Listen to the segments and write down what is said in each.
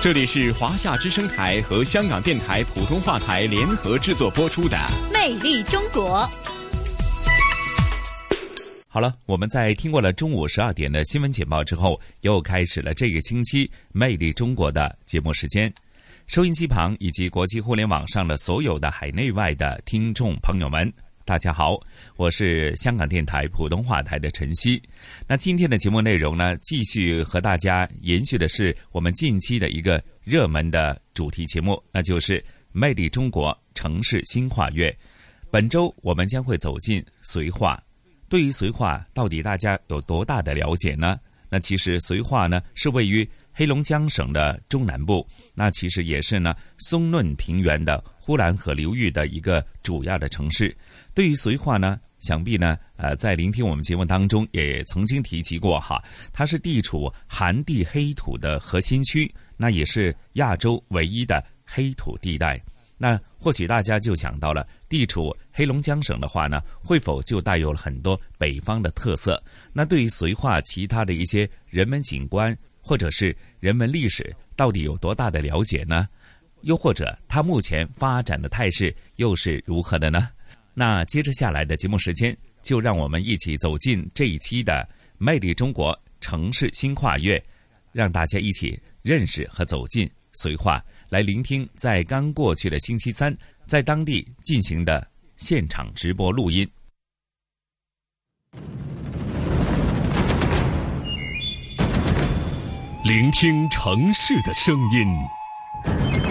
这里是华夏之声台和香港电台普通话台联合制作播出的《魅力中国》。好了，我们在听过了中午十二点的新闻简报之后，又开始了这个星期《魅力中国》的节目时间。收音机旁以及国际互联网上的所有的海内外的听众朋友们。大家好，我是香港电台普通话台的陈曦。那今天的节目内容呢，继续和大家延续的是我们近期的一个热门的主题节目，那就是《魅力中国城市新跨越》。本周我们将会走进绥化。对于绥化，到底大家有多大的了解呢？那其实绥化呢，是位于黑龙江省的中南部，那其实也是呢松嫩平原的呼兰河流域的一个主要的城市。对于绥化呢，想必呢，呃，在聆听我们节目当中也曾经提及过哈，它是地处寒地黑土的核心区，那也是亚洲唯一的黑土地带。那或许大家就想到了，地处黑龙江省的话呢，会否就带有了很多北方的特色？那对于绥化其他的一些人文景观或者是人文历史，到底有多大的了解呢？又或者它目前发展的态势又是如何的呢？那接着下来的节目时间，就让我们一起走进这一期的《魅力中国城市新跨越》，让大家一起认识和走进绥化，来聆听在刚过去的星期三在当地进行的现场直播录音。聆听城市的声音。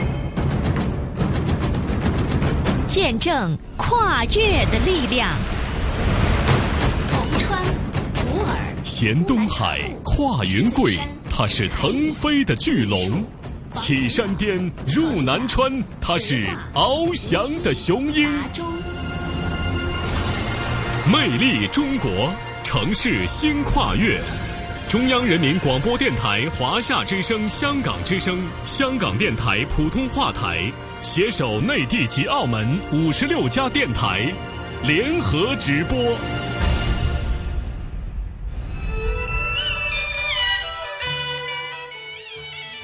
见证跨越的力量。铜川、普洱、衔东海、跨云贵，它是腾飞的巨龙；起山巅、入南川，它是翱翔的雄鹰。魅力中国，城市新跨越。中央人民广播电台、华夏之声、香港之声、香港电台普通话台携手内地及澳门五十六家电台联合直播。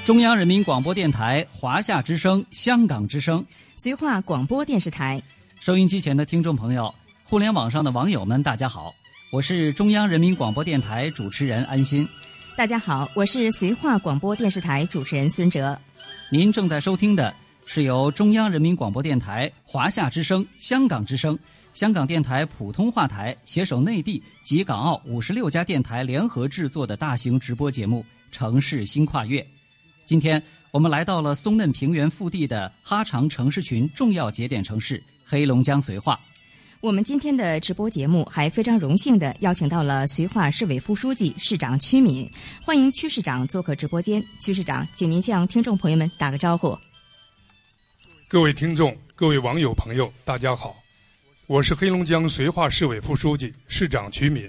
中央人民广播电台、华夏之声、香港之声、绥化广播电视台，收音机前的听众朋友，互联网上的网友们，大家好。我是中央人民广播电台主持人安心，大家好，我是绥化广播电视台主持人孙哲。您正在收听的是由中央人民广播电台、华夏之声、香港之声、香港电台普通话台携手内地及港澳五十六家电台联合制作的大型直播节目《城市新跨越》。今天我们来到了松嫩平原腹地的哈长城市群重要节点城市黑龙江绥化。我们今天的直播节目还非常荣幸的邀请到了绥化市委副书记、市长曲敏，欢迎曲市长做客直播间。曲市长，请您向听众朋友们打个招呼。各位听众、各位网友朋友，大家好，我是黑龙江绥化市委副书记、市长曲敏，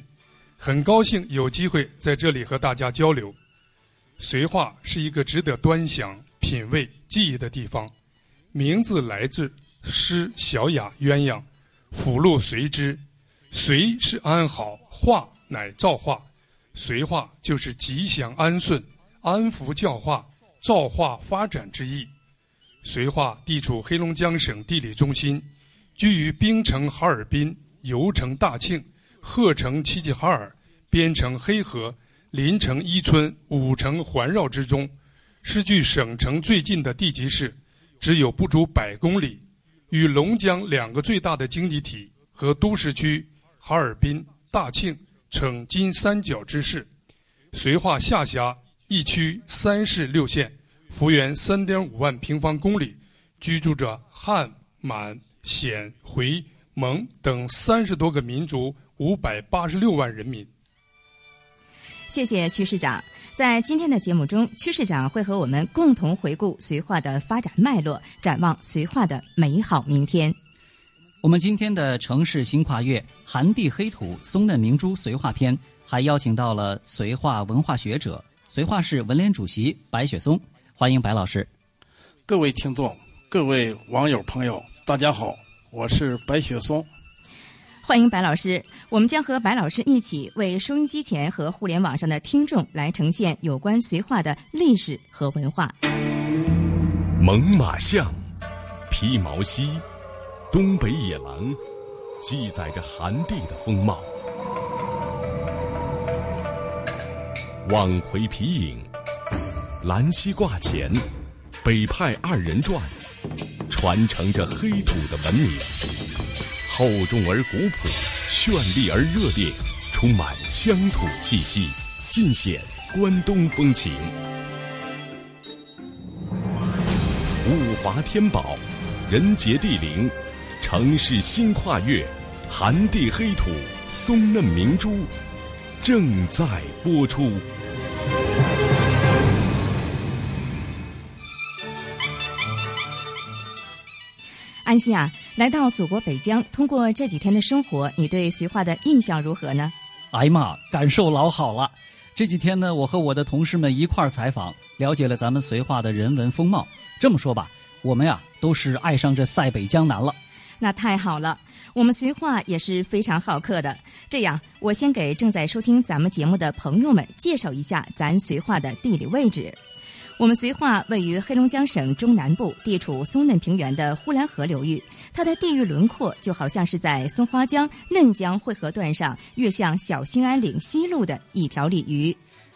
很高兴有机会在这里和大家交流。绥化是一个值得端详、品味、记忆的地方，名字来自诗《小雅鸳鸯》。福禄随之，随是安好，化乃造化，随化就是吉祥安顺、安福教化、造化发展之意。绥化地处黑龙江省地理中心，居于冰城哈尔滨、油城大庆、鹤城齐齐哈尔、边城黑河、临城伊春五城环绕之中，是距省城最近的地级市，只有不足百公里。与龙江两个最大的经济体和都市区哈尔滨、大庆呈金三角之势，绥化下辖一区三市六县，幅员三点五万平方公里，居住着汉、满、鲜、回、蒙等三十多个民族五百八十六万人民。谢谢曲市长。在今天的节目中，曲市长会和我们共同回顾绥化的发展脉络，展望绥化的美好明天。我们今天的城市新跨越寒地黑土松嫩明珠绥化篇，还邀请到了绥化文化学者、绥化市文联主席白雪松，欢迎白老师。各位听众、各位网友朋友，大家好，我是白雪松。欢迎白老师，我们将和白老师一起为收音机前和互联网上的听众来呈现有关绥化的历史和文化。猛犸象、披毛犀、东北野狼，记载着寒地的风貌。望回皮影、兰溪挂前、北派二人转，传承着黑土的文明。厚重而古朴，绚丽而热烈，充满乡土气息，尽显关东风情。物华天宝，人杰地灵，城市新跨越，寒地黑土，松嫩明珠，正在播出。安心啊，来到祖国北疆，通过这几天的生活，你对绥化的印象如何呢？哎呀妈，感受老好了。这几天呢，我和我的同事们一块儿采访，了解了咱们绥化的人文风貌。这么说吧，我们呀都是爱上这塞北江南了。那太好了，我们绥化也是非常好客的。这样，我先给正在收听咱们节目的朋友们介绍一下咱绥化的地理位置。我们绥化位于黑龙江省中南部，地处松嫩平原的呼兰河流域。它的地域轮廓就好像是在松花江、嫩江汇合段上越向小兴安岭西路的一条鲤鱼。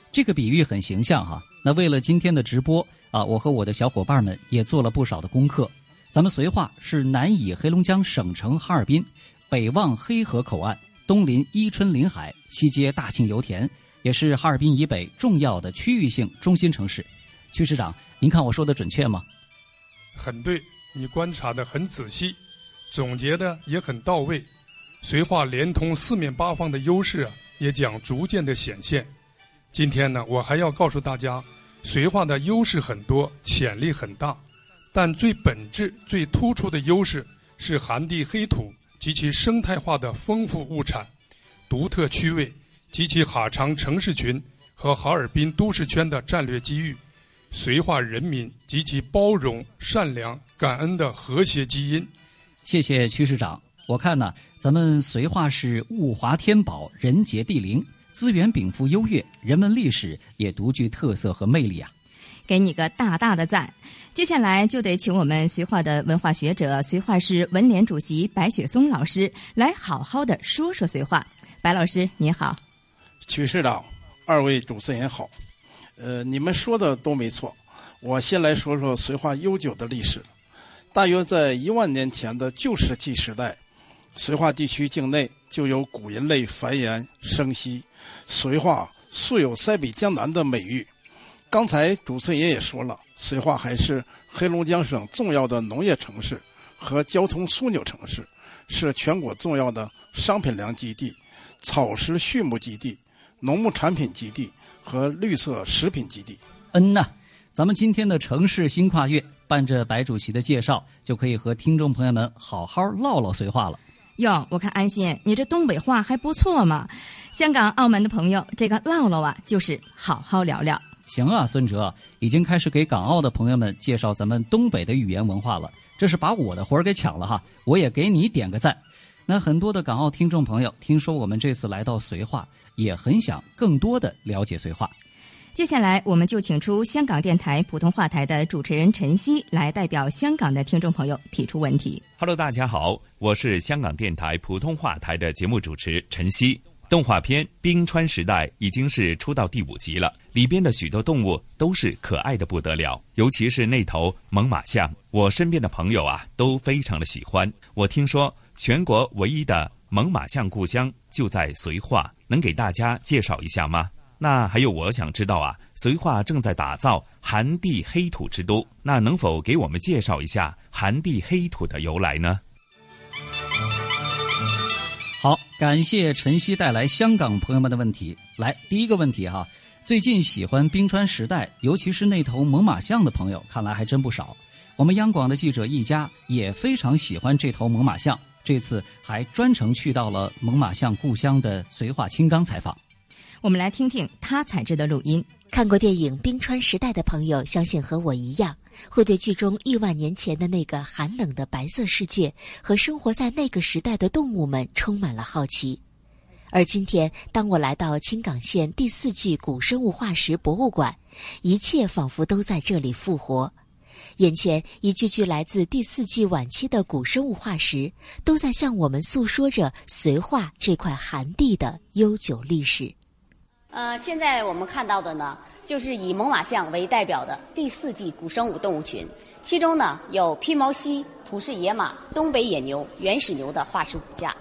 这个比喻很形象哈。那为了今天的直播啊，我和我的小伙伴们也做了不少的功课。咱们绥化是南倚黑龙江省城哈尔滨，北望黑河口岸，东临伊春临海，西接大庆油田，也是哈尔滨以北重要的区域性中心城市。曲市长，您看我说的准确吗？很对，你观察的很仔细，总结的也很到位。绥化连通四面八方的优势啊，也将逐渐的显现。今天呢，我还要告诉大家，绥化的优势很多，潜力很大，但最本质、最突出的优势是寒地黑土及其生态化的丰富物产、独特区位及其哈长城市群和哈尔滨都市圈的战略机遇。绥化人民及其包容、善良、感恩的和谐基因。谢谢曲市长。我看呢，咱们绥化是物华天宝，人杰地灵，资源禀赋优越，人文历史也独具特色和魅力啊！给你个大大的赞。接下来就得请我们绥化的文化学者、绥化市文联主席白雪松老师来好好的说说绥化。白老师您好，曲市长，二位主持人好。呃，你们说的都没错。我先来说说绥化悠久的历史。大约在一万年前的旧石器时代，绥化地区境内就有古人类繁衍生息。绥化素有“塞北江南”的美誉。刚才主持人也说了，绥化还是黑龙江省重要的农业城市和交通枢纽城市，是全国重要的商品粮基地、草食畜牧基地、农牧产品基地。和绿色食品基地。嗯呐，咱们今天的城市新跨越，伴着白主席的介绍，就可以和听众朋友们好好唠唠绥化了。哟，我看安心，你这东北话还不错嘛。香港、澳门的朋友，这个唠唠啊，就是好好聊聊。行啊，孙哲已经开始给港澳的朋友们介绍咱们东北的语言文化了，这是把我的活儿给抢了哈。我也给你点个赞。那很多的港澳听众朋友，听说我们这次来到绥化。也很想更多的了解绥化。接下来，我们就请出香港电台普通话台的主持人陈曦来代表香港的听众朋友提出问题。Hello，大家好，我是香港电台普通话台的节目主持陈曦。动画片《冰川时代》已经是出到第五集了，里边的许多动物都是可爱的不得了，尤其是那头猛犸象，我身边的朋友啊都非常的喜欢。我听说全国唯一的猛犸象故乡就在绥化。能给大家介绍一下吗？那还有，我想知道啊，绥化正在打造寒地黑土之都，那能否给我们介绍一下寒地黑土的由来呢？好，感谢晨曦带来香港朋友们的问题。来，第一个问题哈，最近喜欢冰川时代，尤其是那头猛犸象的朋友，看来还真不少。我们央广的记者一家也非常喜欢这头猛犸象，这次还专程去到了猛犸象故乡的绥化青冈采访。我们来听听他采制的录音。看过电影《冰川时代》的朋友，相信和我一样，会对剧中亿万年前的那个寒冷的白色世界和生活在那个时代的动物们充满了好奇。而今天，当我来到青冈县第四季古生物化石博物馆，一切仿佛都在这里复活。眼前一具具来自第四纪晚期的古生物化石，都在向我们诉说着绥化这块寒地的悠久历史。呃，现在我们看到的呢，就是以猛犸象为代表的第四纪古生物动物群，其中呢有披毛犀、普氏野马、东北野牛、原始牛的化石骨架。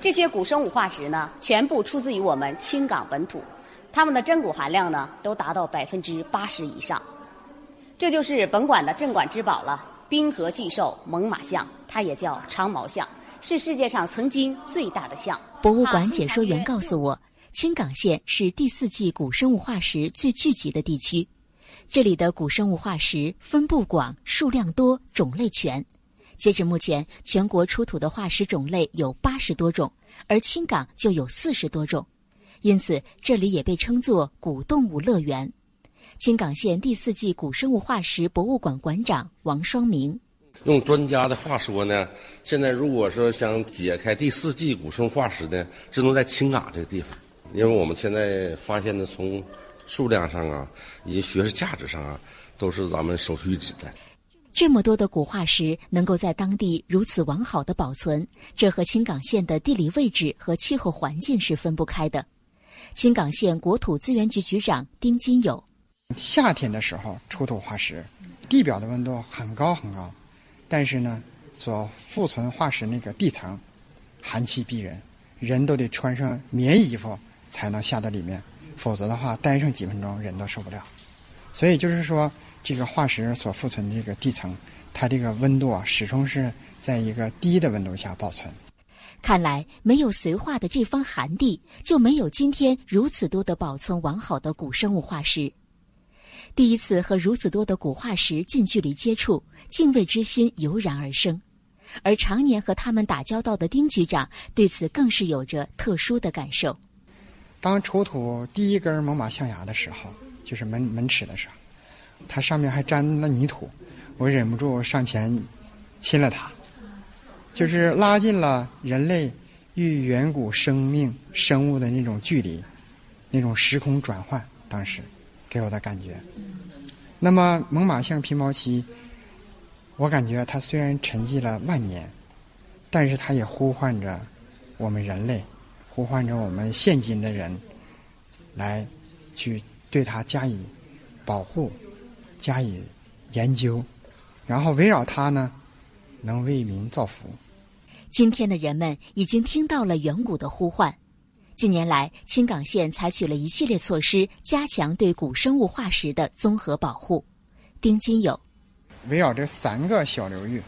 这些古生物化石呢，全部出自于我们青冈本土，它们的真骨含量呢，都达到百分之八十以上。这就是本馆的镇馆之宝了——冰河巨兽猛犸象，它也叫长毛象，是世界上曾经最大的象。博物馆解说员告诉我，青冈县是第四纪古生物化石最聚集的地区，这里的古生物化石分布广、数量多、种类全。截止目前，全国出土的化石种类有八十多种，而青冈就有四十多种，因此这里也被称作“古动物乐园”。青冈县第四纪古生物化石博物馆馆长王双明：用专家的话说呢，现在如果说想解开第四纪古生物化石呢，只能在青冈这个地方，因为我们现在发现的从数量上啊，以及学术价值上啊，都是咱们首屈一指的。这么多的古化石能够在当地如此完好的保存，这和青冈县的地理位置和气候环境是分不开的。青冈县国土资源局局长丁金友。夏天的时候出土化石，地表的温度很高很高，但是呢，所富存化石那个地层寒气逼人，人都得穿上棉衣服才能下到里面，否则的话待上几分钟人都受不了。所以就是说，这个化石所富存的这个地层，它这个温度啊，始终是在一个低的温度下保存。看来，没有绥化的这方寒地，就没有今天如此多的保存完好的古生物化石。第一次和如此多的古化石近距离接触，敬畏之心油然而生。而常年和他们打交道的丁局长对此更是有着特殊的感受。当出土第一根猛犸象牙的时候，就是门门齿的时候，它上面还沾了泥土，我忍不住上前亲了它，就是拉近了人类与远古生命生物的那种距离，那种时空转换。当时。给我的感觉。那么猛犸象皮毛期，我感觉它虽然沉寂了万年，但是它也呼唤着我们人类，呼唤着我们现今的人，来去对它加以保护、加以研究，然后围绕它呢，能为民造福。今天的人们已经听到了远古的呼唤。近年来，青冈县采取了一系列措施，加强对古生物化石的综合保护。丁金友，围绕这三个小流域，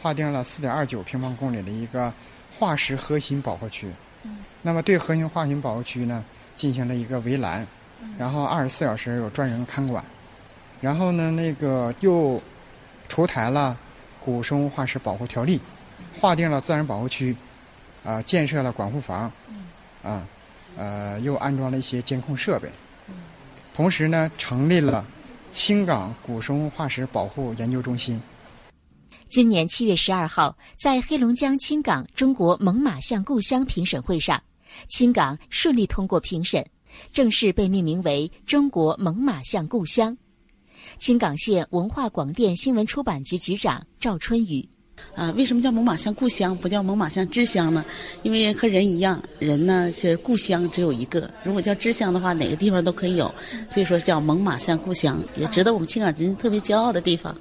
划定了四点二九平方公里的一个化石核心保护区。那么，对核心化石保护区呢，进行了一个围栏，然后二十四小时有专人看管。然后呢，那个又出台了古生物化石保护条例，划定了自然保护区，啊，建设了管护房，啊。呃，又安装了一些监控设备，同时呢，成立了青冈古生物化石保护研究中心。今年七月十二号，在黑龙江青冈中国猛犸象故乡评审会上，青冈顺利通过评审，正式被命名为中国猛犸象故乡。青冈县文化广电新闻出版局局长赵春雨。啊，为什么叫猛犸象故乡，不叫猛犸象之乡呢？因为和人一样，人呢是故乡只有一个。如果叫之乡的话，哪个地方都可以有，所以说叫猛犸象故乡，也值得我们青岛人特别骄傲的地方。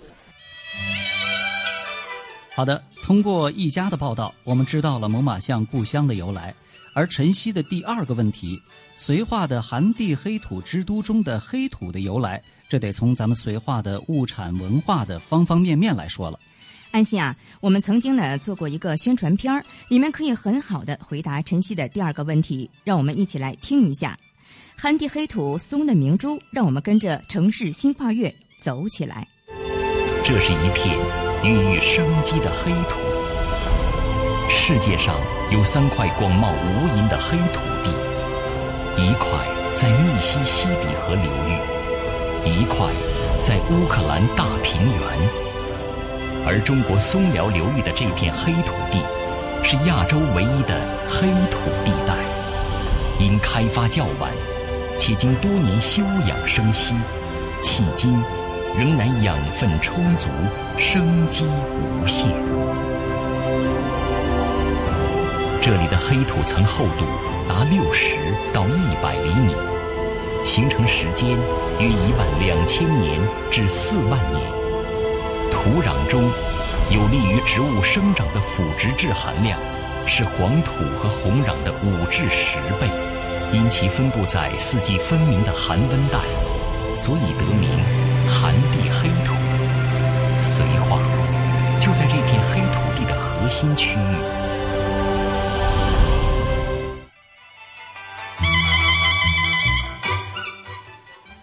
好的，通过一家的报道，我们知道了猛犸象故乡的由来。而晨曦的第二个问题，绥化的寒地黑土之都中的黑土的由来，这得从咱们绥化的物产文化的方方面面来说了。安心啊，我们曾经呢做过一个宣传片儿，里面可以很好的回答晨曦的第二个问题，让我们一起来听一下。憨地黑土松嫩明珠，让我们跟着城市新跨越走起来。这是一片孕育生机的黑土。世界上有三块广袤无垠的黑土地，一块在密西西比河流域，一块在乌克兰大平原。而中国松辽流域的这片黑土地，是亚洲唯一的黑土地带。因开发较晚，且经多年休养生息，迄今仍然养分充足，生机无限。这里的黑土层厚度达六十到一百厘米，形成时间约一万两千年至四万年。土壤中有利于植物生长的腐殖质含量是黄土和红壤的五至十倍，因其分布在四季分明的寒温带，所以得名寒地黑土。绥化就在这片黑土地的核心区域。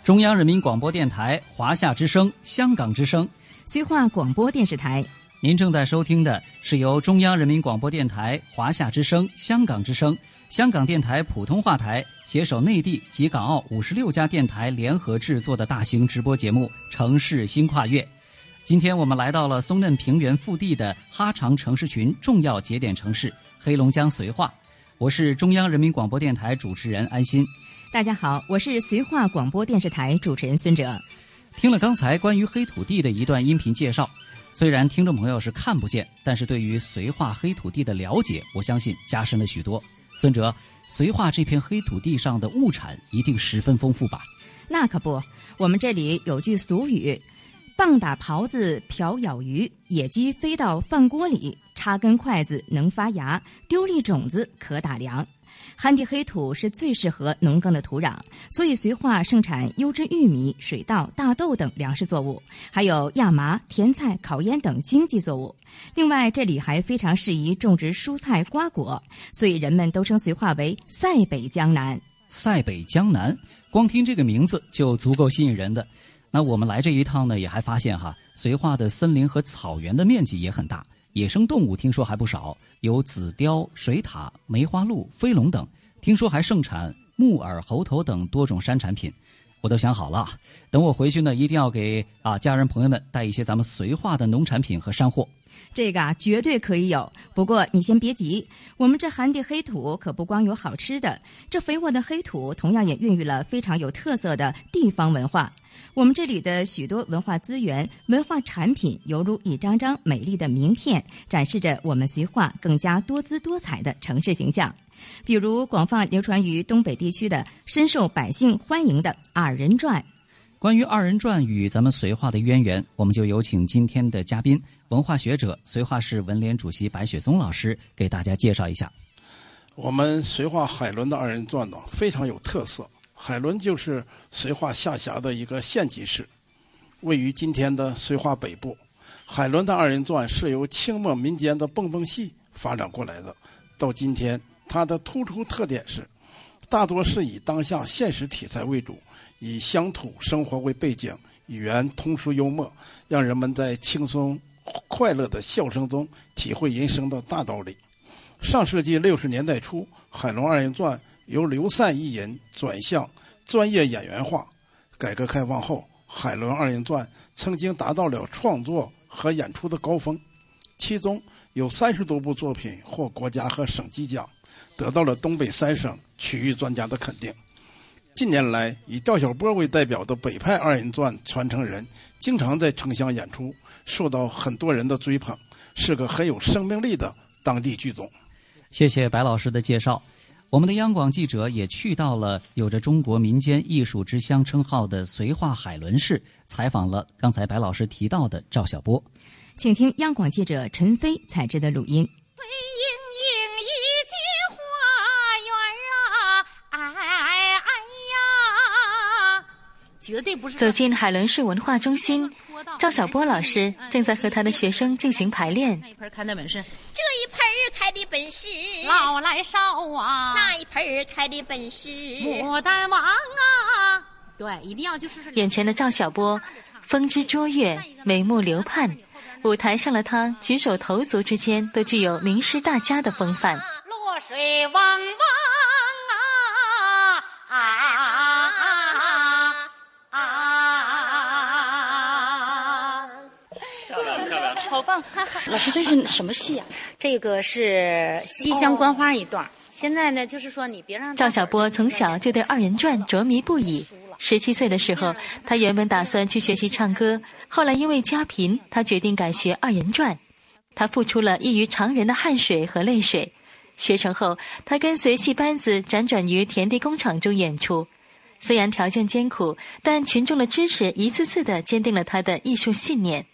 中央人民广播电台华夏之声、香港之声。绥化广播电视台，您正在收听的是由中央人民广播电台、华夏之声、香港之声、香港电台普通话台携手内地及港澳五十六家电台联合制作的大型直播节目《城市新跨越》。今天我们来到了松嫩平原腹地的哈长城市群重要节点城市黑龙江绥化。我是中央人民广播电台主持人安心。大家好，我是绥化广播电视台主持人孙哲。听了刚才关于黑土地的一段音频介绍，虽然听众朋友是看不见，但是对于绥化黑土地的了解，我相信加深了许多。孙哲，绥化这片黑土地上的物产一定十分丰富吧？那可不，我们这里有句俗语：“棒打狍子瓢舀鱼，野鸡飞到饭锅里，插根筷子能发芽，丢粒种子可打粮。”旱地黑土是最适合农耕的土壤，所以绥化盛产优质玉米、水稻、大豆等粮食作物，还有亚麻、甜菜、烤烟等经济作物。另外，这里还非常适宜种植蔬菜、瓜果，所以人们都称绥化为“塞北江南”。塞北江南，光听这个名字就足够吸引人的。那我们来这一趟呢，也还发现哈，绥化的森林和草原的面积也很大。野生动物听说还不少，有紫貂、水獭、梅花鹿、飞龙等。听说还盛产木耳、猴头等多种山产品。我都想好了，等我回去呢，一定要给啊家人朋友们带一些咱们绥化的农产品和山货。这个啊，绝对可以有。不过你先别急，我们这寒地黑土可不光有好吃的，这肥沃的黑土同样也孕育了非常有特色的地方文化。我们这里的许多文化资源、文化产品，犹如一张张美丽的名片，展示着我们绥化更加多姿多彩的城市形象。比如广泛流传于东北地区的、深受百姓欢迎的二人转。关于二人转与咱们绥化的渊源，我们就有请今天的嘉宾、文化学者、绥化市文联主席白雪松老师给大家介绍一下。我们绥化海伦的二人转呢，非常有特色。海伦就是绥化下辖的一个县级市，位于今天的绥化北部。海伦的二人转是由清末民间的蹦蹦戏发展过来的，到今天它的突出特点是，大多是以当下现实题材为主，以乡土生活为背景，语言通俗幽默，让人们在轻松快乐的笑声中体会人生的大道理。上世纪六十年代初，海伦二人转。由刘散一人转向专业演员化。改革开放后，海伦二人转曾经达到了创作和演出的高峰，其中有三十多部作品获国家和省级奖，得到了东北三省区域专家的肯定。近年来，以赵小波为代表的北派二人转传承人经常在城乡演出，受到很多人的追捧，是个很有生命力的当地剧种。谢谢白老师的介绍。我们的央广记者也去到了有着“中国民间艺术之乡”称号的绥化海伦市，采访了刚才白老师提到的赵小波。请听央广记者陈飞采制的录音。绝对不是走进海伦市文化中心，赵小波老师正在和他的学生进行排练。那一盆开的本事，这一盆儿开的本事老来少啊，那一盆儿开的本事牡丹王啊。对，一定要就是眼前的赵小波，风姿卓越，眉目流盼。舞台上的他，举手投足之间都具有名师大家的风范。落水汪汪啊啊老师，这是什么戏呀、这个是西厢观花一段。现在呢，就是说你别让赵小波从小就对二人转着迷不已。十七岁的时候，他原本打算去学习唱歌，后来因为家贫，他决定改学二人转。他付出了异于常人的汗水和泪水。学成后，他跟随戏班子辗转于田地工厂中演出。虽然条件艰苦，但群众的支持一次次的坚定了他的艺术信念。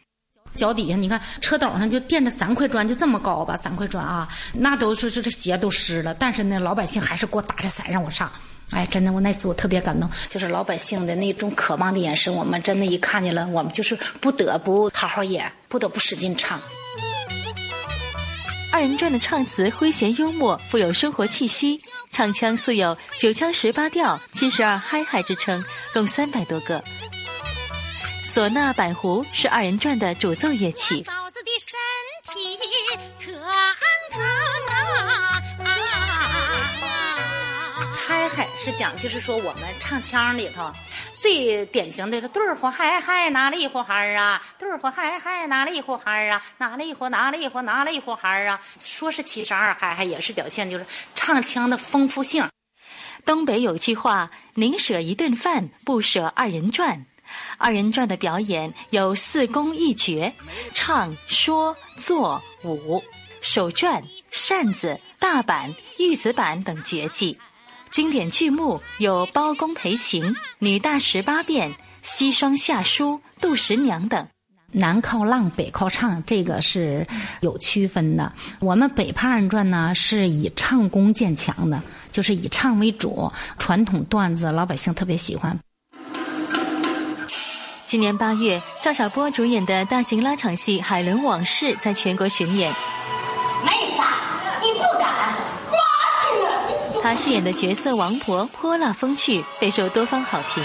脚底下你看车斗上就垫着三块砖，就这么高吧，三块砖啊，那都是这这鞋都湿了，但是呢，老百姓还是给我打着伞让我上。哎，真的，我那次我特别感动，就是老百姓的那种渴望的眼神，我们真的一看见了，我们就是不得不好好演，不得不使劲唱。二人转的唱词诙谐幽默，富有生活气息，唱腔素有九腔十八调、七十二嗨嗨之称，共三百多个。唢呐、板胡是二人转的主奏乐器。嫂子的身体可安康啊。嗨嗨是讲就是说我们唱腔里头最典型的是对儿呼嗨嗨哪里呼嗨啊，对儿呼嗨嗨哪里呼嗨啊，哪里呼哪里呼哪里呼嗨啊。说是七十二嗨嗨，也是表现就是唱腔的丰富性。东北有句话：“宁舍一顿饭，不舍二人转。”二人转的表演有四功一绝：唱、说、做、舞、手绢、扇子、大板、玉子板等绝技。经典剧目有《包公陪情》《女大十八变》《西双下书》《杜十娘》等。南靠浪，北靠唱，这个是有区分的。我们北派二人转呢，是以唱功见强的，就是以唱为主，传统段子老百姓特别喜欢。今年八月，赵小波主演的大型拉场戏《海伦往事》在全国巡演。妹子，你不敢？他饰演的角色王婆泼辣风趣，备受多方好评。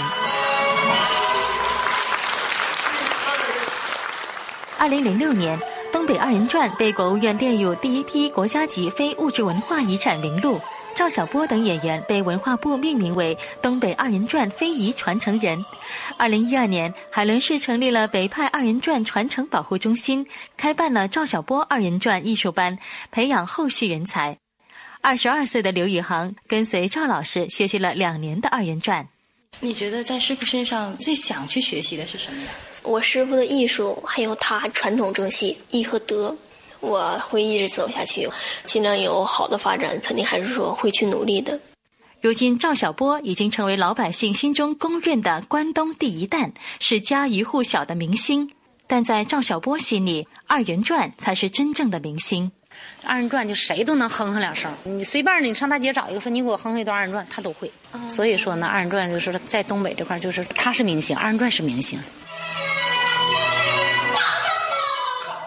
二零零六年，东北二人转被国务院列入第一批国家级非物质文化遗产名录。赵小波等演员被文化部命名为东北二人转非遗传承人。二零一二年，海伦市成立了北派二人转传承保护中心，开办了赵小波二人转艺术班，培养后续人才。二十二岁的刘宇航跟随赵老师学习了两年的二人转。你觉得在师傅身上最想去学习的是什么呀？我师傅的艺术，还有他传统正戏义和德。我会一直走下去，尽量有好的发展，肯定还是说会去努力的。如今，赵小波已经成为老百姓心中公认的关东第一蛋，是家喻户晓的明星。但在赵小波心里，二人转才是真正的明星。二人转就谁都能哼哼两声，你随便你上大街找一个说你给我哼哼一段二人转，他都会。所以说呢，二人转就是在东北这块，就是他是明星，二人转是明星。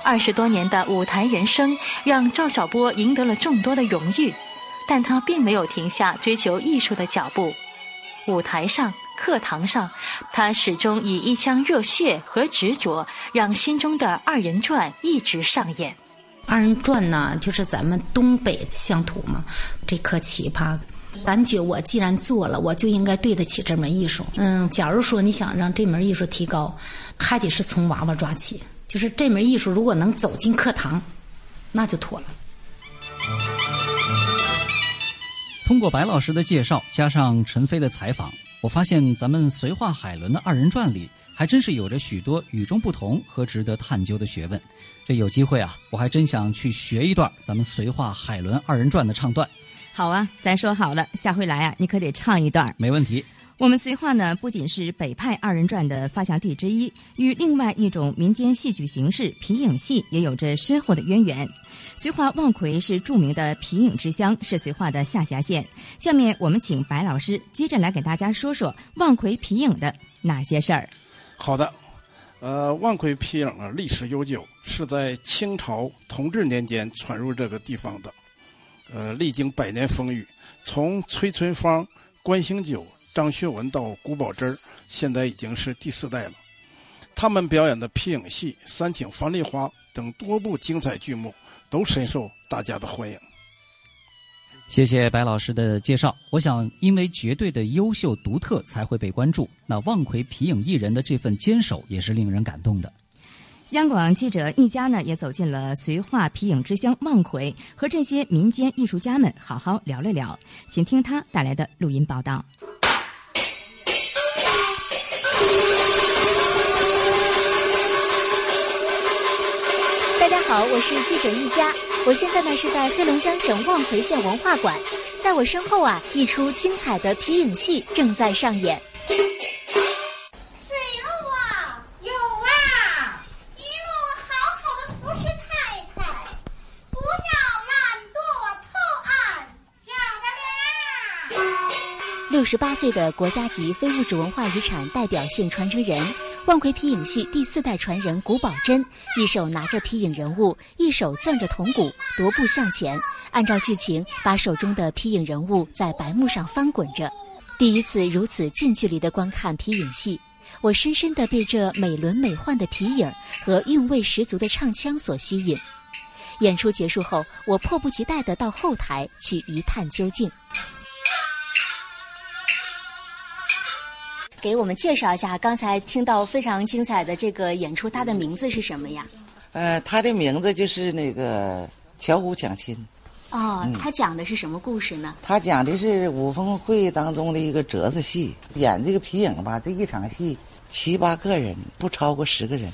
二十多年的舞台人生，让赵小波赢得了众多的荣誉，但他并没有停下追求艺术的脚步。舞台上、课堂上，他始终以一腔热血和执着，让心中的二人转一直上演。二人转呢，就是咱们东北乡土嘛，这颗奇葩，感觉我既然做了，我就应该对得起这门艺术。嗯，假如说你想让这门艺术提高，还得是从娃娃抓起。就是这门艺术，如果能走进课堂，那就妥了。通过白老师的介绍，加上陈飞的采访，我发现咱们绥化海伦的二人转里，还真是有着许多与众不同和值得探究的学问。这有机会啊，我还真想去学一段咱们绥化海伦二人转的唱段。好啊，咱说好了，下回来啊，你可得唱一段。没问题。我们绥化呢，不仅是北派二人转的发祥地之一，与另外一种民间戏剧形式皮影戏也有着深厚的渊源。绥化望奎是著名的皮影之乡，是绥化的下辖县。下面我们请白老师接着来给大家说说望奎皮影的哪些事儿？好的，呃，望奎皮影啊，历史悠久，是在清朝同治年间传入这个地方的，呃，历经百年风雨，从崔存芳、关兴九、张学文到古宝珍现在已经是第四代了。他们表演的皮影戏《三请樊梨花》等多部精彩剧目，都深受大家的欢迎。谢谢白老师的介绍。我想，因为绝对的优秀独特才会被关注。那望奎皮影艺人的这份坚守也是令人感动的。央广记者一家呢，也走进了绥化皮影之乡望奎，和这些民间艺术家们好好聊了聊。请听他带来的录音报道。好，我是记者一家。我现在呢是在黑龙江省望奎县文化馆，在我身后啊，一出精彩的皮影戏正在上演。水路啊，有啊，一路好好的服侍太太，不要懒惰偷懒，晓得了。六十八岁的国家级非物质文化遗产代表性传承人。望奎皮影戏第四代传人古宝珍，一手拿着皮影人物，一手攥着铜鼓，踱步向前，按照剧情把手中的皮影人物在白幕上翻滚着。第一次如此近距离的观看皮影戏，我深深地被这美轮美奂的皮影和韵味十足的唱腔所吸引。演出结束后，我迫不及待地到后台去一探究竟。给我们介绍一下，刚才听到非常精彩的这个演出，它的名字是什么呀？呃，它的名字就是那个《巧虎抢亲》。哦，它讲的是什么故事呢？它讲的是五峰会当中的一个折子戏，演这个皮影吧，这一场戏七八个人，不超过十个人。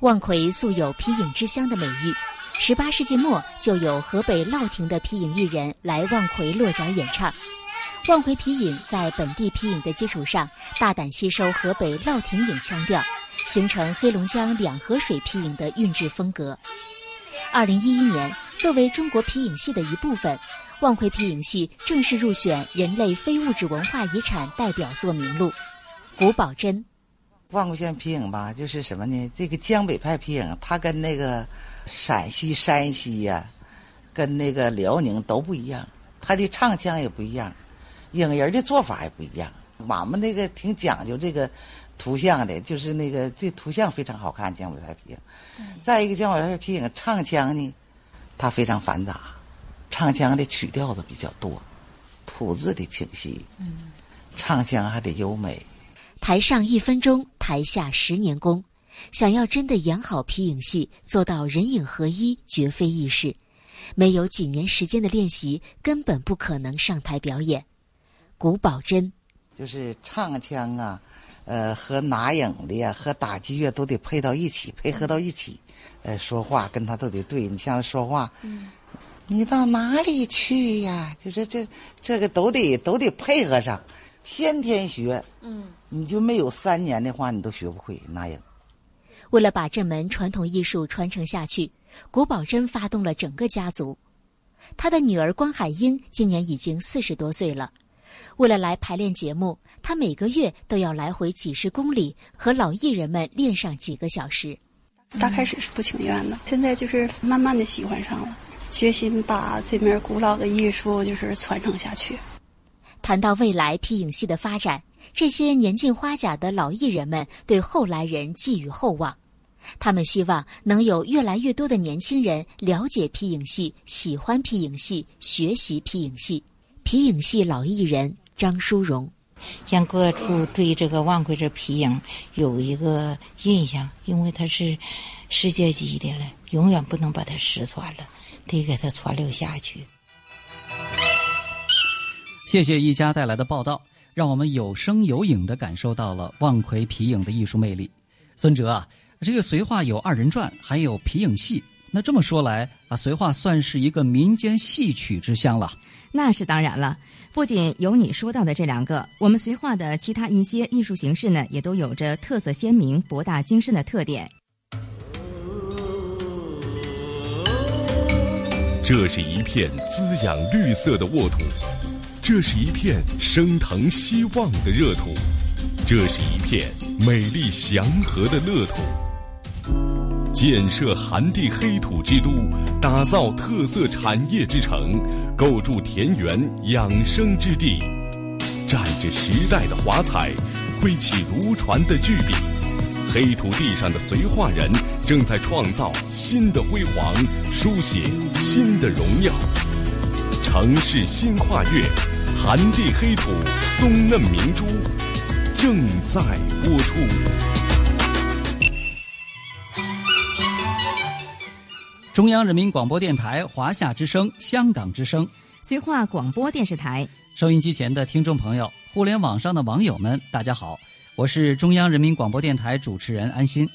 望奎素有皮影之乡的美誉。十八世纪末，就有河北乐亭的皮影艺人来望奎落脚演唱。望奎皮影在本地皮影的基础上，大胆吸收河北乐亭影腔调，形成黑龙江两河水皮影的韵致风格。二零一一年，作为中国皮影戏的一部分，望奎皮影戏正式入选人类非物质文化遗产代表作名录。古宝珍，望奎县皮影吧，就是什么呢？这个江北派皮影，它跟那个。陕西、山西呀，跟那个辽宁都不一样，它的唱腔也不一样，影人的做法也不一样。俺们那个挺讲究这个图像的，就是那个这图像非常好看。江北派皮影，再一个江北派皮影唱腔呢，它非常繁杂，唱腔的曲调子比较多，吐字的清晰，唱腔还得优美。台上一分钟，台下十年功。想要真的演好皮影戏，做到人影合一，绝非易事。没有几年时间的练习，根本不可能上台表演。古宝珍，就是唱腔啊，呃，和拿影的呀，和打击乐都得配到一起，配合到一起。呃，说话跟他都得对。你像说话，你到哪里去呀？就是这这个都得都得配合上，天天学。嗯，你就没有三年的话，你都学不会那也。为了把这门传统艺术传承下去，古宝珍发动了整个家族。他的女儿关海英今年已经四十多岁了。为了来排练节目，她每个月都要来回几十公里，和老艺人们练上几个小时。刚开始是不情愿的，现在就是慢慢的喜欢上了，决心把这门古老的艺术就是传承下去。谈到未来皮影戏的发展。这些年近花甲的老艺人们对后来人寄予厚望，他们希望能有越来越多的年轻人了解皮影戏、喜欢皮影戏、学习皮影戏。皮影戏老艺人张淑荣，让各处对这个望奎这皮影有一个印象，因为它是世界级的了，永远不能把它失传了，得给它传留下去。谢谢一家带来的报道。让我们有声有影的感受到了望奎皮影的艺术魅力。孙哲啊，这个绥化有二人转，还有皮影戏。那这么说来啊，绥化算是一个民间戏曲之乡了。那是当然了，不仅有你说到的这两个，我们绥化的其他一些艺术形式呢，也都有着特色鲜明、博大精深的特点。这是一片滋养绿色的沃土，这是一片升腾希望的热土，这是一片美丽祥和的乐土。建设寒地黑土之都，打造特色产业之城，构筑田园养生之地，蘸着时代的华彩，挥起如船的巨笔。黑土地上的绥化人正在创造新的辉煌，书写新的荣耀。城市新跨越，寒地黑土松嫩明珠正在播出。中央人民广播电台、华夏之声、香港之声、绥化广播电视台，收音机前的听众朋友，互联网上的网友们，大家好，我是中央人民广播电台主持人安心。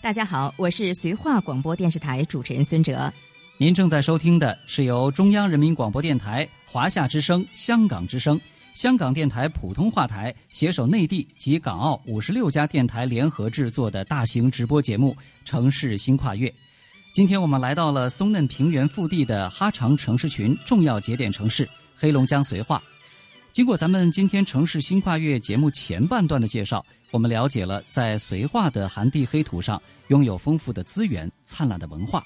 大家好，我是绥化广播电视台主持人孙哲。您正在收听的是由中央人民广播电台、华夏之声、香港之声、香港电台普通话台携手内地及港澳五十六家电台联合制作的大型直播节目《城市新跨越》。今天我们来到了松嫩平原腹地的哈长城市群重要节点城市黑龙江绥化。经过咱们今天城市新跨越节目前半段的介绍，我们了解了在绥化的寒地黑土上拥有丰富的资源、灿烂的文化。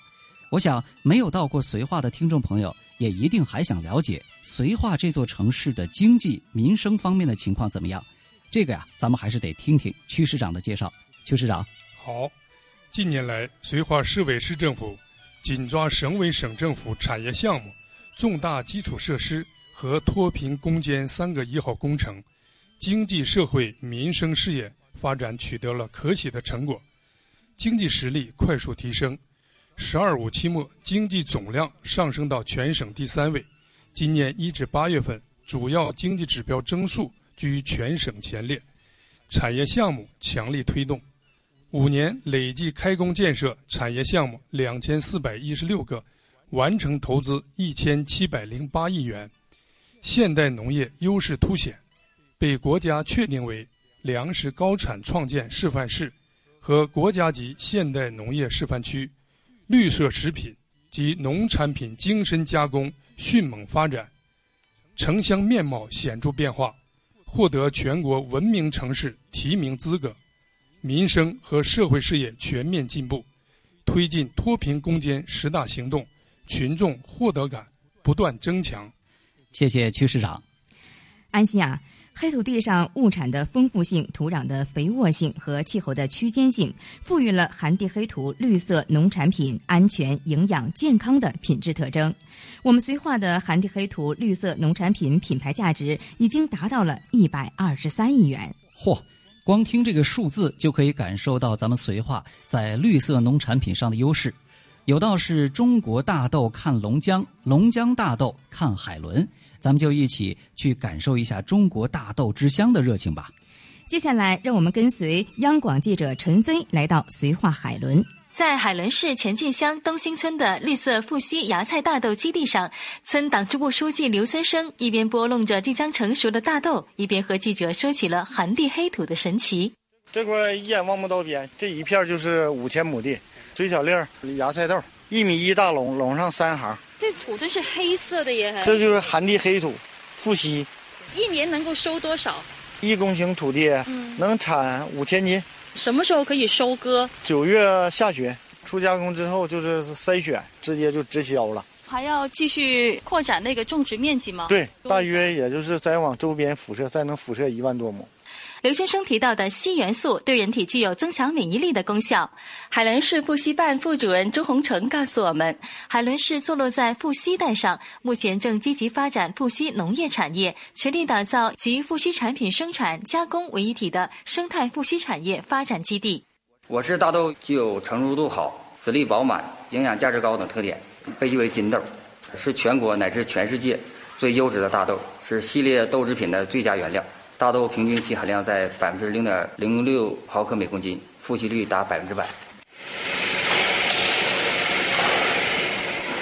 我想，没有到过绥化的听众朋友，也一定还想了解绥化这座城市的经济民生方面的情况怎么样。这个呀，咱们还是得听听曲市长的介绍。曲市长，好。近年来，绥化市委市政府紧抓省委省政府产业项目、重大基础设施和脱贫攻坚三个一号工程，经济社会民生事业发展取得了可喜的成果，经济实力快速提升。“十二五”期末经济总量上升到全省第三位，今年一至八月份主要经济指标增速居全省前列，产业项目强力推动。五年累计开工建设产业项目两千四百一十六个，完成投资一千七百零八亿元，现代农业优势凸显，被国家确定为粮食高产创建示范市和国家级现代农业示范区，绿色食品及农产品精深加工迅猛发展，城乡面貌显著变化，获得全国文明城市提名资格。民生和社会事业全面进步，推进脱贫攻坚十大行动，群众获得感不断增强。谢谢曲市长。安心啊，黑土地上物产的丰富性、土壤的肥沃性和气候的区间性，赋予了寒地黑土绿色农产品安全、营养、健康的品质特征。我们绥化的寒地黑土绿色农产品品牌价值已经达到了一百二十三亿元。嚯！光听这个数字，就可以感受到咱们绥化在绿色农产品上的优势。有道是中国大豆看龙江，龙江大豆看海伦。咱们就一起去感受一下中国大豆之乡的热情吧。接下来，让我们跟随央广记者陈飞来到绥化海伦。在海伦市前进乡东兴村的绿色富硒芽菜大豆基地上，村党支部书记刘村生一边拨弄着即将成熟的大豆，一边和记者说起了寒地黑土的神奇。这块一眼望不到边，这一片就是五千亩地，最小粒儿芽菜豆，一米一大垄，垄上三行。这土都是黑色的耶，这就是寒地黑土，富硒。一年能够收多少？一公顷土地能产五千斤。什么时候可以收割？九月下旬，出加工之后就是筛选，直接就直销了。还要继续扩展那个种植面积吗？对，大约也就是再往周边辐射，再能辐射一万多亩。刘先生提到的硒元素对人体具有增强免疫力的功效。海伦市富硒办副主任周洪成告诉我们，海伦市坐落在富硒带上，目前正积极发展富硒农业产业，全力打造集富硒产品生产加工为一体的生态富硒产业发展基地。我市大豆具有成熟度好、籽粒饱满、营养价值高等特点，被誉为金豆，是全国乃至全世界最优质的大豆，是系列豆制品的最佳原料。大豆平均硒含量在百分之零点零六毫克每公斤，富硒率达百分之百。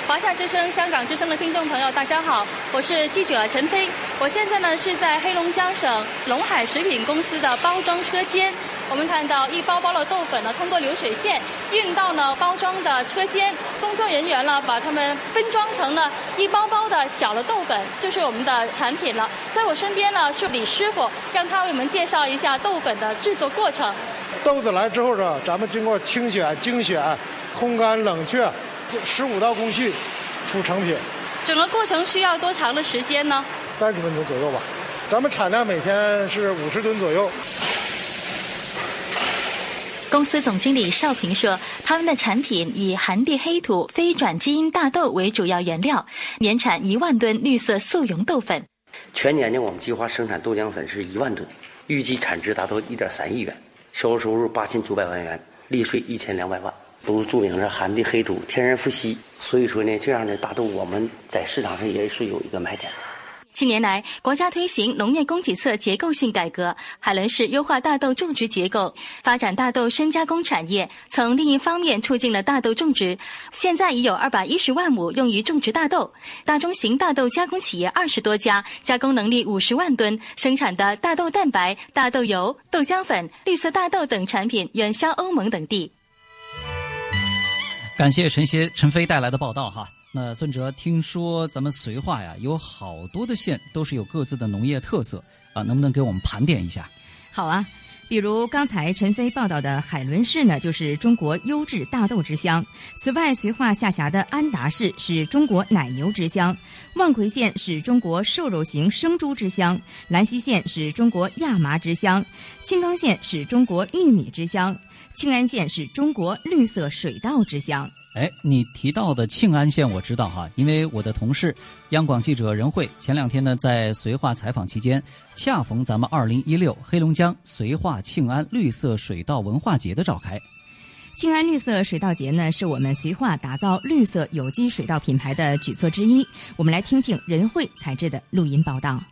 华夏之声、香港之声的听众朋友，大家好，我是记者陈飞。我现在呢是在黑龙江省龙海食品公司的包装车间。我们看到一包包的豆粉呢，通过流水线运到呢包装的车间，工工作人员呢，把它们分装成了一包包的小的豆粉，就是我们的产品了。在我身边呢是李师傅，让他为我们介绍一下豆粉的制作过程。豆子来之后呢，咱们经过清选、精选、烘干、冷却，十五道工序出成品。整个过程需要多长的时间呢？三十分钟左右吧。咱们产量每天是五十吨左右。公司总经理邵平说，他们的产品以寒地黑土非转基因大豆为主要原料，年产一万吨绿色速溶豆粉。全年呢，我们计划生产豆浆粉是一万吨，预计产值达到一点三亿元，销售收入八千九百万元，利税一千两百万。都注明了寒地黑土，天然富硒，所以说呢，这样的大豆我们在市场上也是有一个卖点。近年来，国家推行农业供给侧结构性改革，海伦市优化大豆种植结构，发展大豆深加工产业。从另一方面，促进了大豆种植。现在已有二百一十万亩用于种植大豆。大中型大豆加工企业二十多家，加工能力五十万吨，生产的大豆蛋白、大豆油、豆浆粉、绿色大豆等产品远销欧盟等地。感谢陈协陈飞带来的报道哈。那孙哲，听说咱们绥化呀，有好多的县都是有各自的农业特色啊，能不能给我们盘点一下？好啊，比如刚才陈飞报道的海伦市呢，就是中国优质大豆之乡。此外，绥化下辖的安达市是中国奶牛之乡，望奎县是中国瘦肉型生猪之乡，兰溪县是中国亚麻之乡，青冈县是中国玉米之乡，庆安县是中国绿色水稻之乡。哎，你提到的庆安县我知道哈，因为我的同事央广记者任慧前两天呢在绥化采访期间，恰逢咱们二零一六黑龙江绥化庆安绿色水稻文化节的召开。庆安绿色水稻节呢，是我们绥化打造绿色有机水稻品牌的举措之一。我们来听听任慧采制的录音报道。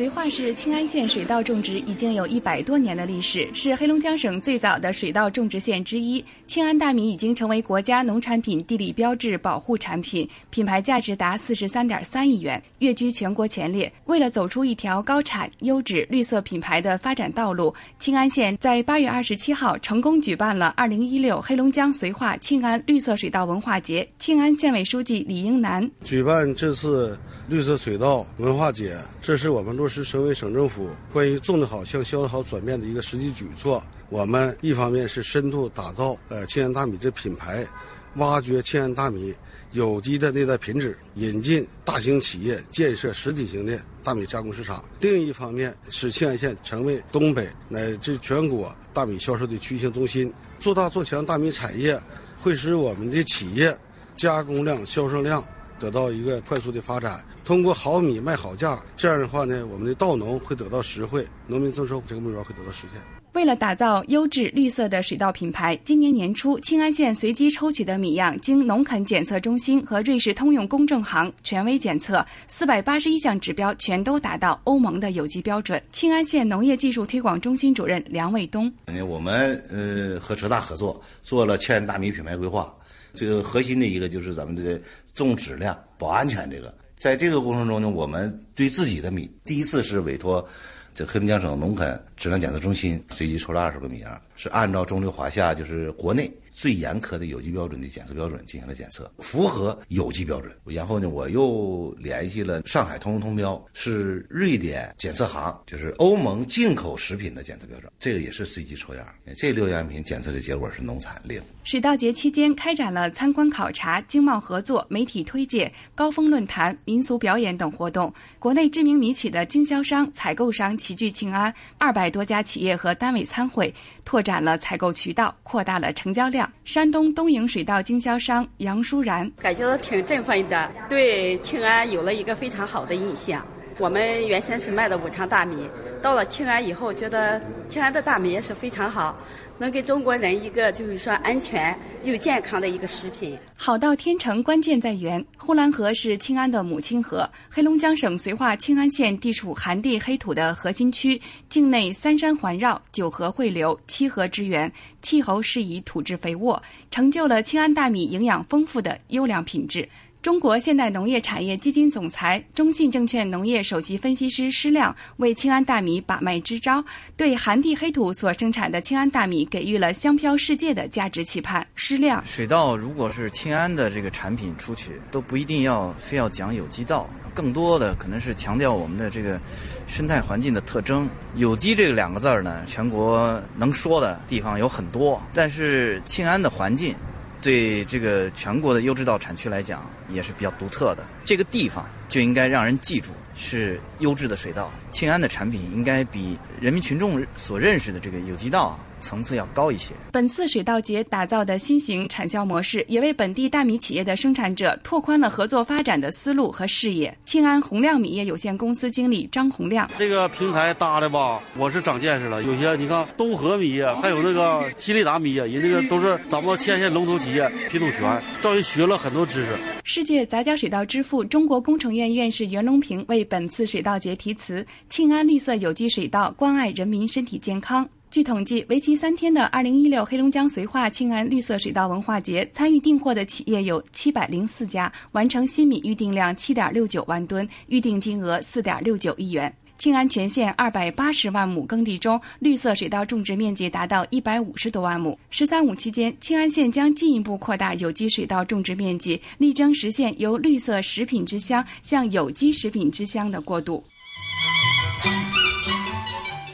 绥化市庆安县水稻种植已经有一百多年的历史，是黑龙江省最早的水稻种植县之一。庆安大米已经成为国家农产品地理标志保护产品，品牌价值达四十三点三亿元，跃居全国前列。为了走出一条高产、优质、绿色品牌的发展道路，庆安县在八月二十七号成功举办了二零一六黑龙江绥化庆安绿色水稻文化节。庆安县委书记李英南举办这次绿色水稻文化节，这是我们落是省委省政府关于种得好向销得好转变的一个实际举措。我们一方面是深度打造呃庆安大米这品牌，挖掘庆安大米有机的内在品质，引进大型企业，建设实体型的大米加工市场；另一方面，使庆安县成为东北乃至全国大米销售的区域性中心。做大做强大米产业，会使我们的企业加工量、销售量。得到一个快速的发展，通过好米卖好价，这样的话呢，我们的稻农会得到实惠，农民增收这个目标会得到实现。为了打造优质绿色的水稻品牌，今年年初，庆安县随机抽取的米样经农垦检测中心和瑞士通用公证行权威检测，四百八十一项指标全都达到欧盟的有机标准。庆安县农业技术推广中心主任梁卫东：我们呃和浙大合作做了庆安大米品牌规划。这个核心的一个就是咱们的重质量、保安全。这个在这个过程中呢，我们对自己的米第一次是委托这黑龙江省农垦质量检测中心随机抽了二十个米样，是按照中绿华夏就是国内最严苛的有机标准的检测标准进行了检测，符合有机标准。然后呢，我又联系了上海通用通标，是瑞典检测行，就是欧盟进口食品的检测标准，这个也是随机抽样。这六样品检测的结果是农产零。水稻节期间开展了参观考察、经贸合作、媒体推介、高峰论坛、民俗表演等活动。国内知名米企的经销商、采购商齐聚庆安，二百多家企业和单位参会，拓展了采购渠道，扩大了成交量。山东东营水稻经销商杨淑然感觉到挺振奋的，对庆安有了一个非常好的印象。我们原先是卖的五常大米，到了庆安以后，觉得庆安的大米也是非常好。能给中国人一个就是说安全又健康的一个食品。好到天成，关键在源。呼兰河是庆安的母亲河，黑龙江省绥化庆安县地处寒地黑土的核心区，境内三山环绕，九河汇流，七河之源，气候适宜，土质肥沃，成就了庆安大米营养丰富的优良品质。中国现代农业产业基金总裁、中信证券农业首席分析师施亮为庆安大米把脉支招，对寒地黑土所生产的庆安大米给予了香飘世界的价值期盼。施亮，水稻如果是庆安的这个产品出去，都不一定要非要讲有机稻，更多的可能是强调我们的这个生态环境的特征。有机这个两个字儿呢，全国能说的地方有很多，但是庆安的环境。对这个全国的优质稻产区来讲，也是比较独特的。这个地方就应该让人记住是优质的水稻。庆安的产品应该比人民群众所认识的这个有机稻。层次要高一些。本次水稻节打造的新型产销模式，也为本地大米企业的生产者拓宽了合作发展的思路和视野。庆安宏亮米业有限公司经理张洪亮，这个平台搭的吧，我是长见识了。有些你看东河米业，还有那个吉利达米业，人这个都是咱们千县龙头企业，品种全，让人学了很多知识。世界杂交水稻之父、中国工程院院士袁隆平为本次水稻节题词：“庆安绿色有机水稻，关爱人民身体健康。”据统计，为期三天的2016黑龙江绥化庆安绿色水稻文化节，参与订货的企业有704家，完成新米预订量7.69万吨，预订金额4.69亿元。庆安全县280万亩耕地中，绿色水稻种植面积达到150多万亩。“十三五”期间，庆安县将进一步扩大有机水稻种植面积，力争实现由绿色食品之乡向有机食品之乡的过渡。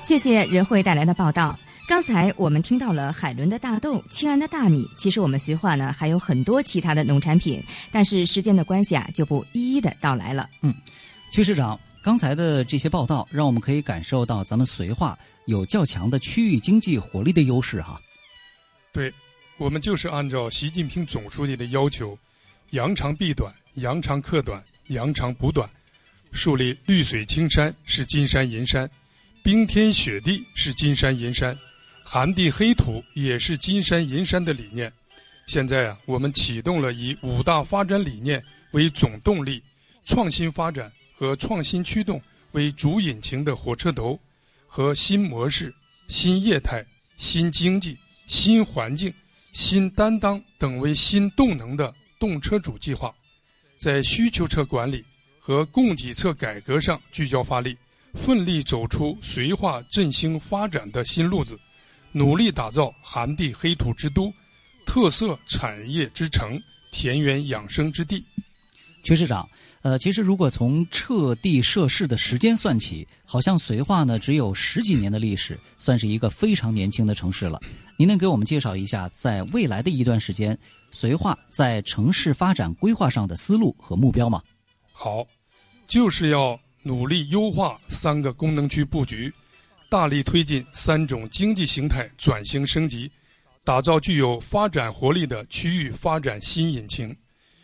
谢谢任慧带来的报道。刚才我们听到了海伦的大豆、庆安的大米，其实我们绥化呢还有很多其他的农产品，但是时间的关系啊，就不一一的道来了。嗯，曲市长，刚才的这些报道，让我们可以感受到咱们绥化有较强的区域经济活力的优势哈。对，我们就是按照习近平总书记的要求，扬长避短，扬长克短，扬长补短，树立绿水青山是金山银山。冰天雪地是金山银山，寒地黑土也是金山银山的理念。现在啊，我们启动了以五大发展理念为总动力，创新发展和创新驱动为主引擎的火车头，和新模式、新业态、新经济、新环境、新担当等为新动能的动车主计划，在需求侧管理和供给侧改革上聚焦发力。奋力走出绥化振兴发展的新路子，努力打造寒地黑土之都、特色产业之城、田园养生之地。曲市长，呃，其实如果从撤地设市的时间算起，好像绥化呢只有十几年的历史，算是一个非常年轻的城市了。您能给我们介绍一下，在未来的一段时间，绥化在城市发展规划上的思路和目标吗？好，就是要。努力优化三个功能区布局，大力推进三种经济形态转型升级，打造具有发展活力的区域发展新引擎。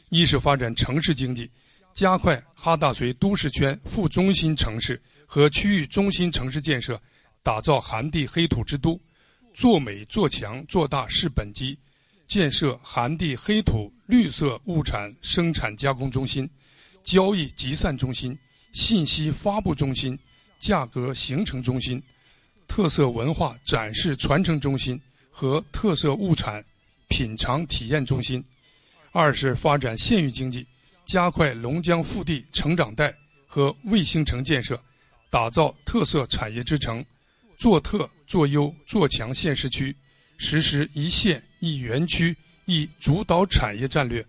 一是发展城市经济，加快哈大绥都市圈副中心城市和区域中心城市建设，打造寒地黑土之都，做美做强做大是本基，建设寒地黑土绿色物产生产加工中心、交易集散中心。信息发布中心、价格形成中心、特色文化展示传承中心和特色物产品尝体验中心；二是发展县域经济，加快龙江腹地成长带和卫星城建设，打造特色产业之城，做特做优做强县市区，实施一县一园区一主导产业战略，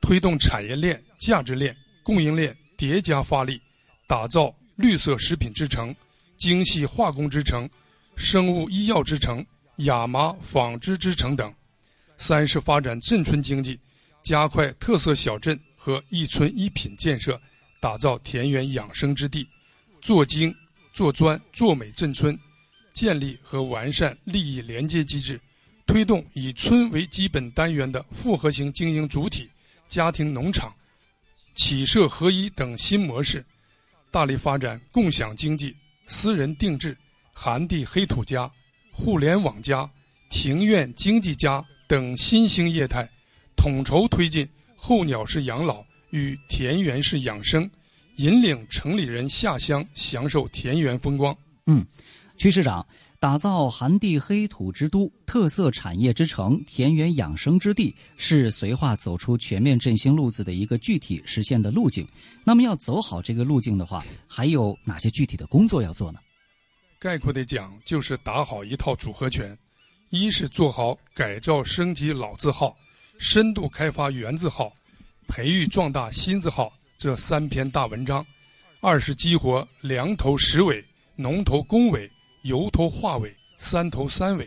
推动产业链、价值链、供应链。叠加发力，打造绿色食品之城、精细化工之城、生物医药之城、亚麻纺织之城等。三是发展镇村经济，加快特色小镇和一村一品建设，打造田园养生之地，做精、做专、做美镇村，建立和完善利益连接机制，推动以村为基本单元的复合型经营主体家庭农场。企社合一等新模式，大力发展共享经济、私人定制、寒地黑土家、互联网加、庭院经济家等新兴业态，统筹推进候鸟式养老与田园式养生，引领城里人下乡享受田园风光。嗯，曲市长，打造寒地黑土之都、特色产业之城、田园养生之地，是绥化走出全面振兴路子的一个具体实现的路径。那么，要走好这个路径的话，还有哪些具体的工作要做呢？概括的讲，就是打好一套组合拳：一是做好改造升级老字号，深度开发原字号，培育壮大新字号这三篇大文章；二是激活粮头实尾、农头工尾。由头化尾，三头三尾；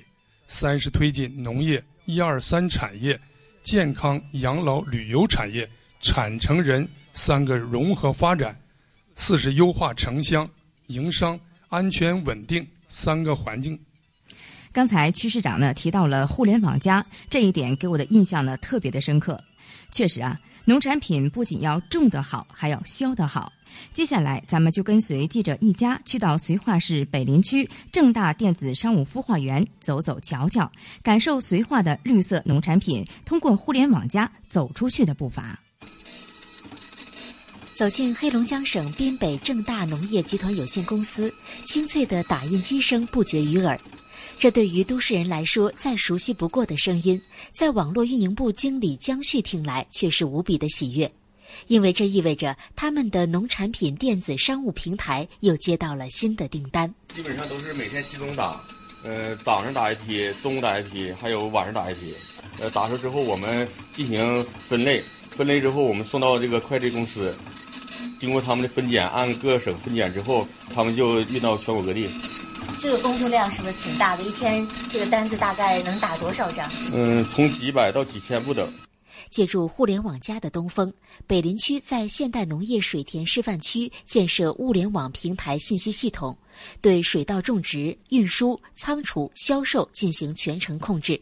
三是推进农业一二三产业、健康养老旅游产业、产城人三个融合发展；四是优化城乡营商安全稳定三个环境。刚才区市长呢提到了“互联网加”这一点，给我的印象呢特别的深刻。确实啊，农产品不仅要种得好，还要销得好。接下来，咱们就跟随记者一家去到绥化市北林区正大电子商务孵化园走走瞧瞧，感受绥化的绿色农产品通过互联网加走出去的步伐。走进黑龙江省滨北正大农业集团有限公司，清脆的打印机声不绝于耳。这对于都市人来说再熟悉不过的声音，在网络运营部经理江旭听来却是无比的喜悦。因为这意味着他们的农产品电子商务平台又接到了新的订单。基本上都是每天集中打，呃，早上打一批，中午打一批，还有晚上打一批。呃，打出之后我们进行分类，分类之后我们送到这个快递公司，经过他们的分拣，按各省分拣之后，他们就运到全国各地。这个工作量是不是挺大的？一天这个单子大概能打多少张？嗯，从几百到几千不等。借助互联网加的东风，北林区在现代农业水田示范区建设物联网平台信息系统，对水稻种植、运输、仓储、销售进行全程控制，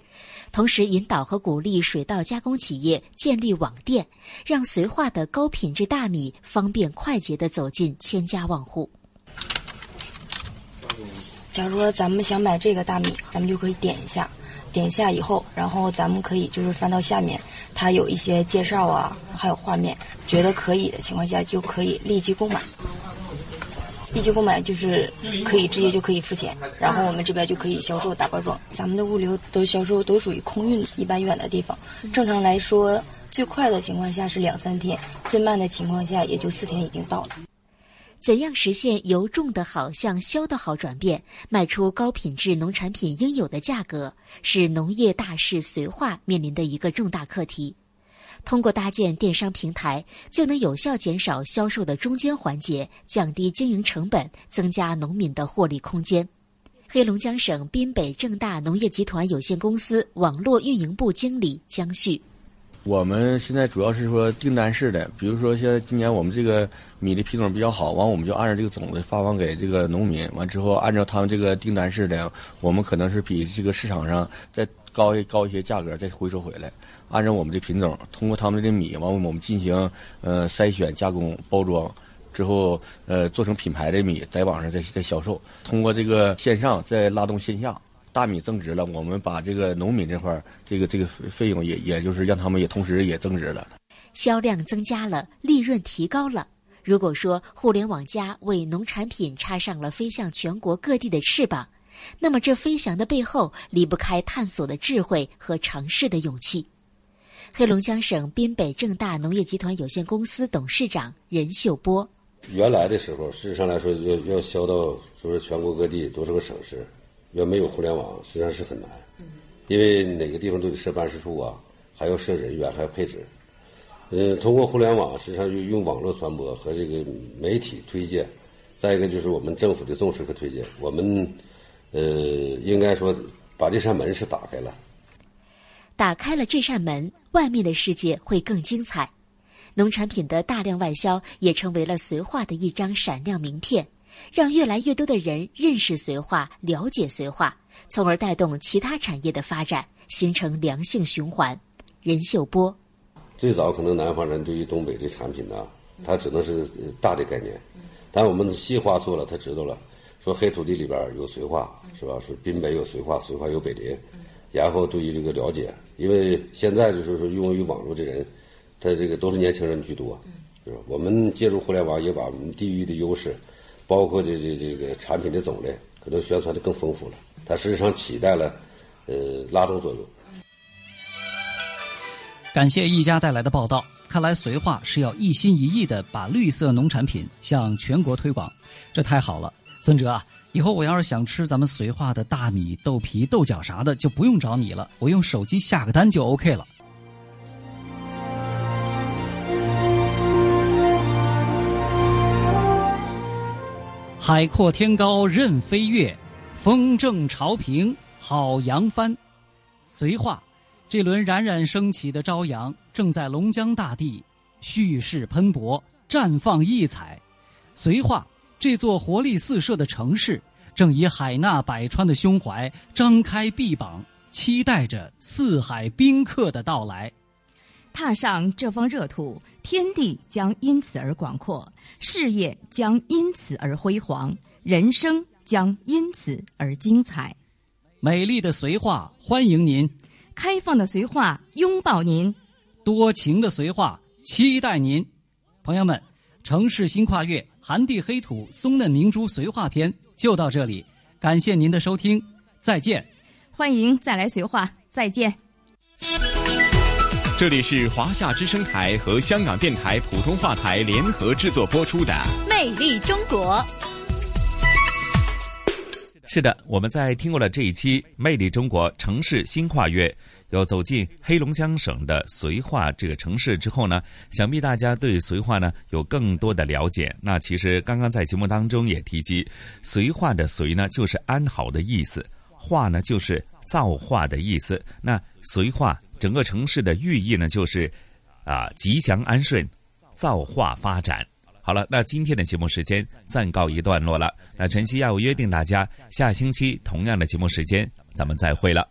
同时引导和鼓励水稻加工企业建立网店，让绥化的高品质大米方便快捷地走进千家万户。假如说咱们想买这个大米，咱们就可以点一下。点下以后，然后咱们可以就是翻到下面，它有一些介绍啊，还有画面，觉得可以的情况下就可以立即购买。立即购买就是可以直接就可以付钱，然后我们这边就可以销售打包装。咱们的物流都销售都属于空运，一般远的地方，正常来说最快的情况下是两三天，最慢的情况下也就四天已经到了。怎样实现由种的好向销的好转变，卖出高品质农产品应有的价格，是农业大市绥化面临的一个重大课题。通过搭建电商平台，就能有效减少销售的中间环节，降低经营成本，增加农民的获利空间。黑龙江省滨北正大农业集团有限公司网络运营部经理江旭。我们现在主要是说订单式的，比如说现在今年我们这个米的品种比较好，完我们就按照这个种子发放给这个农民，完之后按照他们这个订单式的，我们可能是比这个市场上再高一高一些价格再回收回来，按照我们的品种，通过他们的米，完我们进行呃筛选、加工、包装之后，呃做成品牌的米，在网上再再销售，通过这个线上再拉动线下。大米增值了，我们把这个农民这块儿，这个这个费用也也就是让他们也同时也增值了，销量增加了，利润提高了。如果说互联网加为农产品插上了飞向全国各地的翅膀，那么这飞翔的背后离不开探索的智慧和尝试的勇气。黑龙江省滨北正大农业集团有限公司董事长任秀波：原来的时候，事实上来说，要要销到就是全国各地多少个省市。要没有互联网，实际上是很难，因为哪个地方都得设办事处啊，还要设人员，还要配置。嗯，通过互联网，实际上用用网络传播和这个媒体推荐，再一个就是我们政府的重视和推荐，我们呃应该说把这扇门是打开了。打开了这扇门，外面的世界会更精彩。农产品的大量外销也成为了绥化的一张闪亮名片。让越来越多的人认识绥化、了解绥化，从而带动其他产业的发展，形成良性循环。任秀波，最早可能南方人对于东北的产品呢，他只能是大的概念，但我们细化做了，他知道了，说黑土地里边有绥化，是吧？是滨北有绥化，绥化有北林，然后对于这个了解，因为现在就是说用于网络的人，他这个都是年轻人居多，是吧？我们借助互联网，也把我们地域的优势。包括这这这个产品的种类，可能宣传的更丰富了。它实际上起到了呃拉动作用。感谢一家带来的报道。看来绥化是要一心一意的把绿色农产品向全国推广，这太好了。孙哲啊，以后我要是想吃咱们绥化的大米、豆皮、豆角啥的，就不用找你了，我用手机下个单就 OK 了。海阔天高任飞跃，风正潮平好扬帆。绥化，这轮冉冉升起的朝阳，正在龙江大地蓄势喷薄，绽放异彩。绥化这座活力四射的城市，正以海纳百川的胸怀张开臂膀，期待着四海宾客的到来。踏上这方热土，天地将因此而广阔，事业将因此而辉煌，人生将因此而精彩。美丽的绥化欢迎您，开放的绥化拥抱您，多情的绥化期待您。朋友们，城市新跨越，寒地黑土，松嫩明珠绥化篇就到这里，感谢您的收听，再见。欢迎再来绥化，再见。这里是华夏之声台和香港电台普通话台联合制作播出的《魅力中国》。是的，我们在听过了这一期《魅力中国城市新跨越》，又走进黑龙江省的绥化这个城市之后呢，想必大家对绥化呢有更多的了解。那其实刚刚在节目当中也提及，绥化的“绥”呢就是安好的意思，“化”呢就是造化的意思。那绥化。整个城市的寓意呢，就是啊吉祥安顺、造化发展。好了，那今天的节目时间暂告一段落了。那晨曦要约定大家，下星期同样的节目时间，咱们再会了。